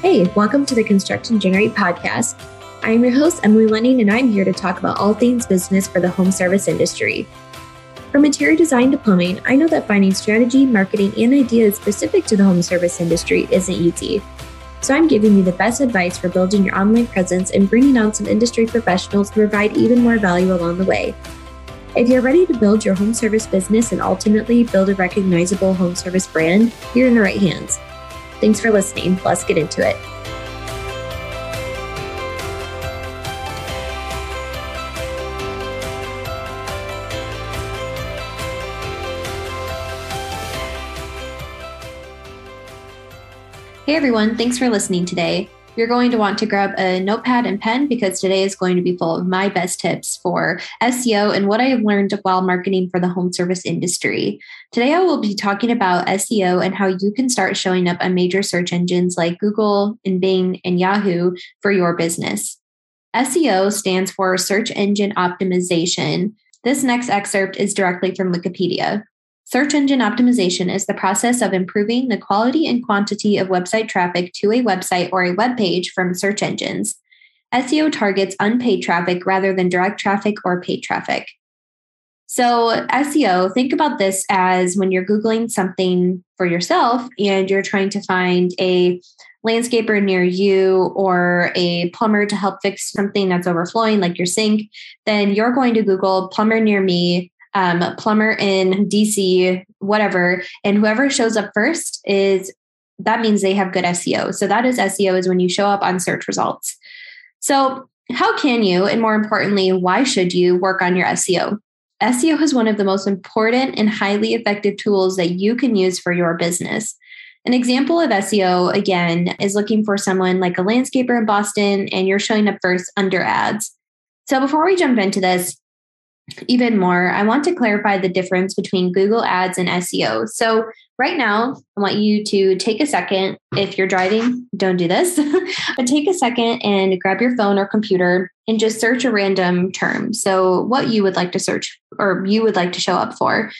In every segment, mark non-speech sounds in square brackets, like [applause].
Hey, welcome to the Construct & Generate podcast. I am your host, Emily Lenning, and I'm here to talk about all things business for the home service industry. From interior design to plumbing, I know that finding strategy, marketing, and ideas specific to the home service industry isn't easy. So I'm giving you the best advice for building your online presence and bringing on some industry professionals to provide even more value along the way. If you're ready to build your home service business and ultimately build a recognizable home service brand, you're in the right hands. Thanks for listening. Let's get into it. Hey everyone, thanks for listening today. You're going to want to grab a notepad and pen because today is going to be full of my best tips for SEO and what I have learned while marketing for the home service industry. Today, I will be talking about SEO and how you can start showing up on major search engines like Google and Bing and Yahoo for your business. SEO stands for Search Engine Optimization. This next excerpt is directly from Wikipedia. Search engine optimization is the process of improving the quality and quantity of website traffic to a website or a web page from search engines. SEO targets unpaid traffic rather than direct traffic or paid traffic. So, SEO, think about this as when you're Googling something for yourself and you're trying to find a landscaper near you or a plumber to help fix something that's overflowing, like your sink, then you're going to Google plumber near me um, plumber in DC, whatever. And whoever shows up first is that means they have good SEO. So that is SEO is when you show up on search results. So how can you, and more importantly, why should you work on your SEO? SEO is one of the most important and highly effective tools that you can use for your business. An example of SEO, again, is looking for someone like a landscaper in Boston and you're showing up first under ads. So before we jump into this, even more, I want to clarify the difference between Google Ads and SEO. So, right now, I want you to take a second. If you're driving, don't do this, [laughs] but take a second and grab your phone or computer and just search a random term. So, what you would like to search or you would like to show up for.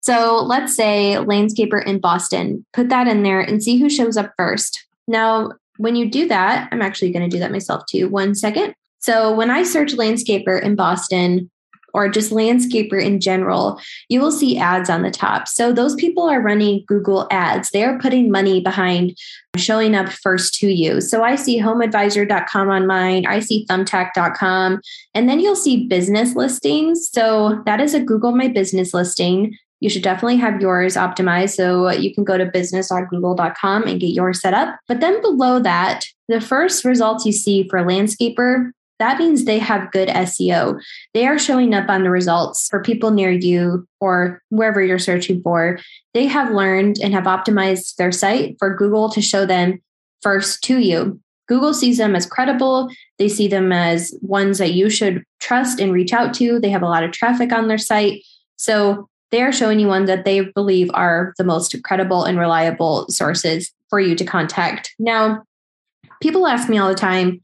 So, let's say landscaper in Boston. Put that in there and see who shows up first. Now, when you do that, I'm actually going to do that myself too. One second. So, when I search landscaper in Boston, or just landscaper in general, you will see ads on the top. So those people are running Google ads. They are putting money behind showing up first to you. So I see homeadvisor.com on mine, I see thumbtack.com, and then you'll see business listings. So that is a Google My Business listing. You should definitely have yours optimized. So you can go to business.google.com and get yours set up. But then below that, the first results you see for landscaper that means they have good SEO. They are showing up on the results for people near you or wherever you're searching for. They have learned and have optimized their site for Google to show them first to you. Google sees them as credible. They see them as ones that you should trust and reach out to. They have a lot of traffic on their site. So they are showing you ones that they believe are the most credible and reliable sources for you to contact. Now, people ask me all the time,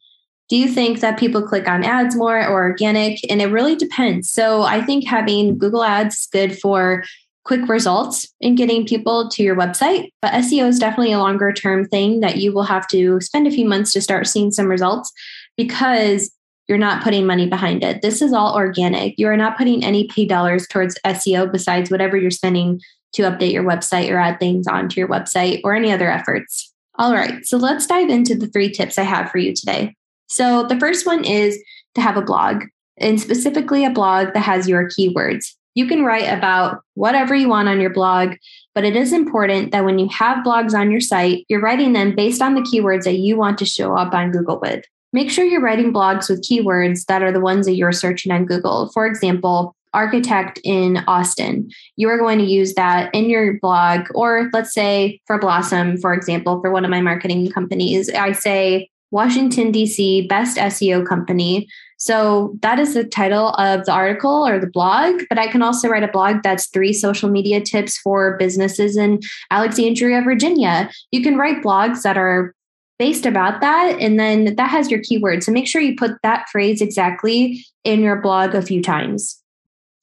do you think that people click on ads more or organic? And it really depends. So I think having Google Ads good for quick results in getting people to your website. But SEO is definitely a longer term thing that you will have to spend a few months to start seeing some results because you're not putting money behind it. This is all organic. You are not putting any paid dollars towards SEO besides whatever you're spending to update your website or add things onto your website or any other efforts. All right, so let's dive into the three tips I have for you today. So the first one is to have a blog, and specifically a blog that has your keywords. You can write about whatever you want on your blog, but it is important that when you have blogs on your site, you're writing them based on the keywords that you want to show up on Google with. Make sure you're writing blogs with keywords that are the ones that you're searching on Google. For example, architect in Austin. You are going to use that in your blog, or let's say for Blossom, for example, for one of my marketing companies, I say Washington, D.C. Best SEO Company. So that is the title of the article or the blog, but I can also write a blog that's three social media tips for businesses in Alexandria, Virginia. You can write blogs that are based about that, and then that has your keywords. So make sure you put that phrase exactly in your blog a few times.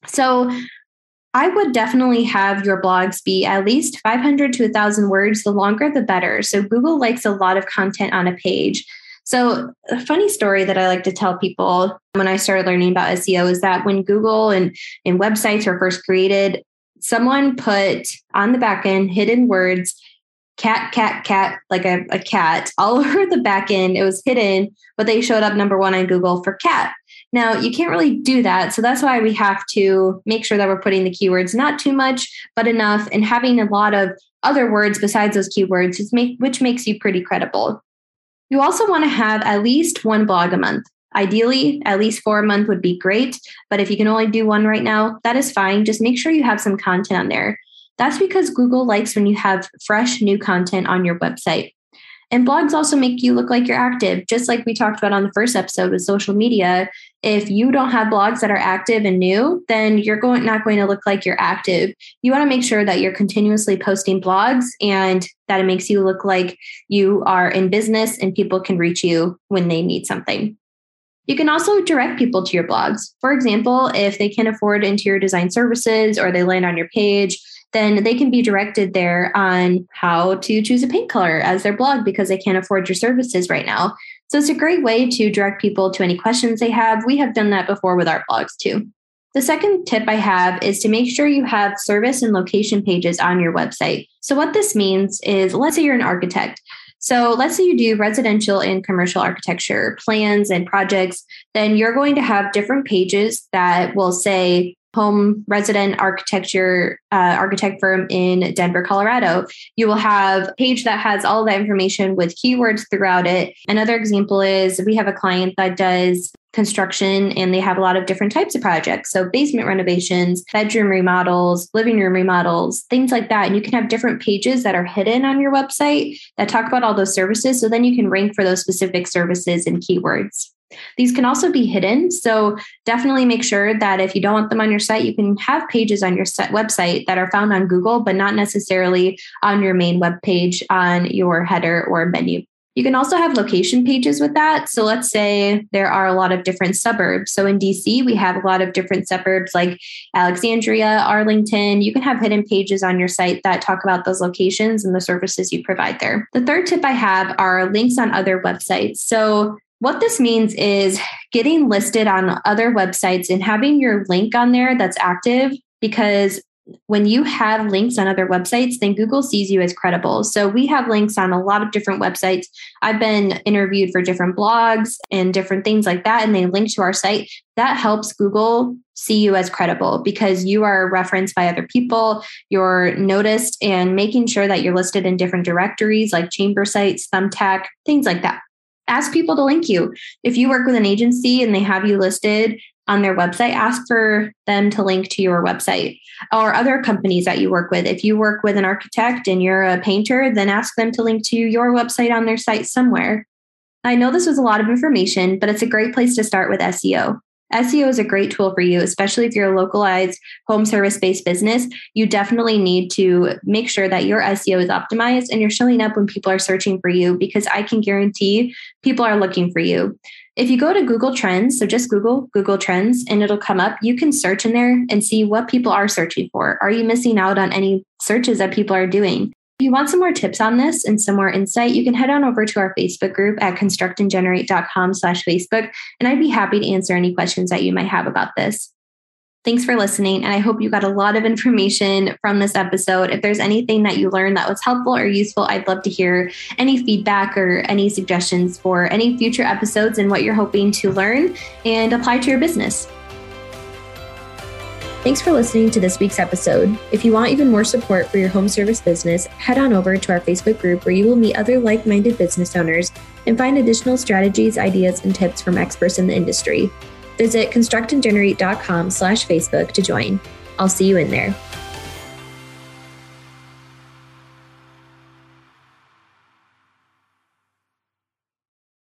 So I would definitely have your blogs be at least 500 to 1,000 words. The longer, the better. So Google likes a lot of content on a page. So, a funny story that I like to tell people when I started learning about SEO is that when Google and, and websites were first created, someone put on the back end hidden words cat, cat, cat, like a, a cat [laughs] all over the back end. It was hidden, but they showed up number one on Google for cat. Now, you can't really do that. So that's why we have to make sure that we're putting the keywords not too much, but enough, and having a lot of other words besides those keywords, which makes you pretty credible. You also want to have at least one blog a month. Ideally, at least four a month would be great. But if you can only do one right now, that is fine. Just make sure you have some content on there. That's because Google likes when you have fresh new content on your website. And blogs also make you look like you're active, just like we talked about on the first episode with social media. If you don't have blogs that are active and new, then you're going not going to look like you're active. You want to make sure that you're continuously posting blogs and that it makes you look like you are in business and people can reach you when they need something. You can also direct people to your blogs. For example, if they can't afford interior design services or they land on your page, then they can be directed there on how to choose a paint color as their blog because they can't afford your services right now. So it's a great way to direct people to any questions they have. We have done that before with our blogs too. The second tip I have is to make sure you have service and location pages on your website. So, what this means is let's say you're an architect. So, let's say you do residential and commercial architecture plans and projects, then you're going to have different pages that will say home resident architecture uh, architect firm in Denver, Colorado. You will have a page that has all that information with keywords throughout it. Another example is we have a client that does construction and they have a lot of different types of projects. So basement renovations, bedroom remodels, living room remodels, things like that. And you can have different pages that are hidden on your website that talk about all those services. So then you can rank for those specific services and keywords. These can also be hidden. So definitely make sure that if you don't want them on your site, you can have pages on your website that are found on Google, but not necessarily on your main web page on your header or menu. You can also have location pages with that. So let's say there are a lot of different suburbs. So in DC, we have a lot of different suburbs like Alexandria, Arlington. You can have hidden pages on your site that talk about those locations and the services you provide there. The third tip I have are links on other websites. So what this means is getting listed on other websites and having your link on there that's active because when you have links on other websites, then Google sees you as credible. So we have links on a lot of different websites. I've been interviewed for different blogs and different things like that, and they link to our site. That helps Google see you as credible because you are referenced by other people, you're noticed, and making sure that you're listed in different directories like chamber sites, Thumbtack, things like that ask people to link you. If you work with an agency and they have you listed on their website, ask for them to link to your website or other companies that you work with. If you work with an architect and you're a painter, then ask them to link to your website on their site somewhere. I know this was a lot of information, but it's a great place to start with SEO. SEO is a great tool for you, especially if you're a localized home service based business. You definitely need to make sure that your SEO is optimized and you're showing up when people are searching for you because I can guarantee people are looking for you. If you go to Google Trends, so just Google Google Trends and it'll come up, you can search in there and see what people are searching for. Are you missing out on any searches that people are doing? If you want some more tips on this and some more insight, you can head on over to our Facebook group at constructandgenerate.com slash Facebook, and I'd be happy to answer any questions that you might have about this. Thanks for listening, and I hope you got a lot of information from this episode. If there's anything that you learned that was helpful or useful, I'd love to hear any feedback or any suggestions for any future episodes and what you're hoping to learn and apply to your business. Thanks for listening to this week's episode. If you want even more support for your home service business, head on over to our Facebook group where you will meet other like minded business owners and find additional strategies, ideas, and tips from experts in the industry. Visit constructandgenerate.com slash Facebook to join. I'll see you in there.